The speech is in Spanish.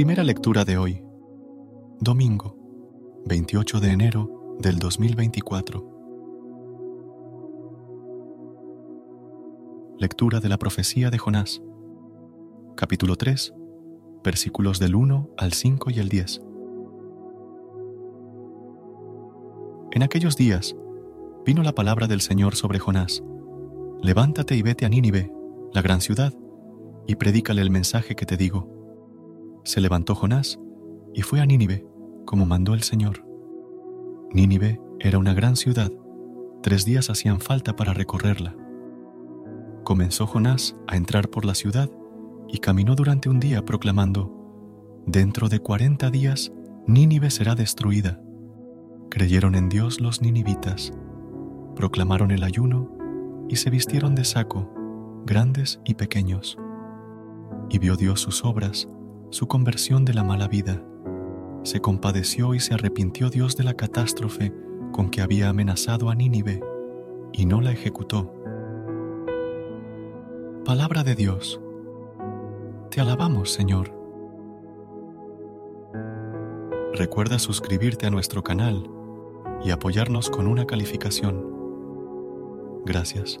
Primera lectura de hoy. Domingo, 28 de enero del 2024. Lectura de la profecía de Jonás. Capítulo 3, versículos del 1 al 5 y el 10. En aquellos días vino la palabra del Señor sobre Jonás. Levántate y vete a Nínive, la gran ciudad, y predícale el mensaje que te digo se levantó Jonás y fue a Nínive, como mandó el Señor. Nínive era una gran ciudad, tres días hacían falta para recorrerla. Comenzó Jonás a entrar por la ciudad y caminó durante un día proclamando, Dentro de cuarenta días Nínive será destruida. Creyeron en Dios los ninivitas, proclamaron el ayuno y se vistieron de saco, grandes y pequeños. Y vio Dios sus obras, su conversión de la mala vida. Se compadeció y se arrepintió Dios de la catástrofe con que había amenazado a Nínive y no la ejecutó. Palabra de Dios. Te alabamos, Señor. Recuerda suscribirte a nuestro canal y apoyarnos con una calificación. Gracias.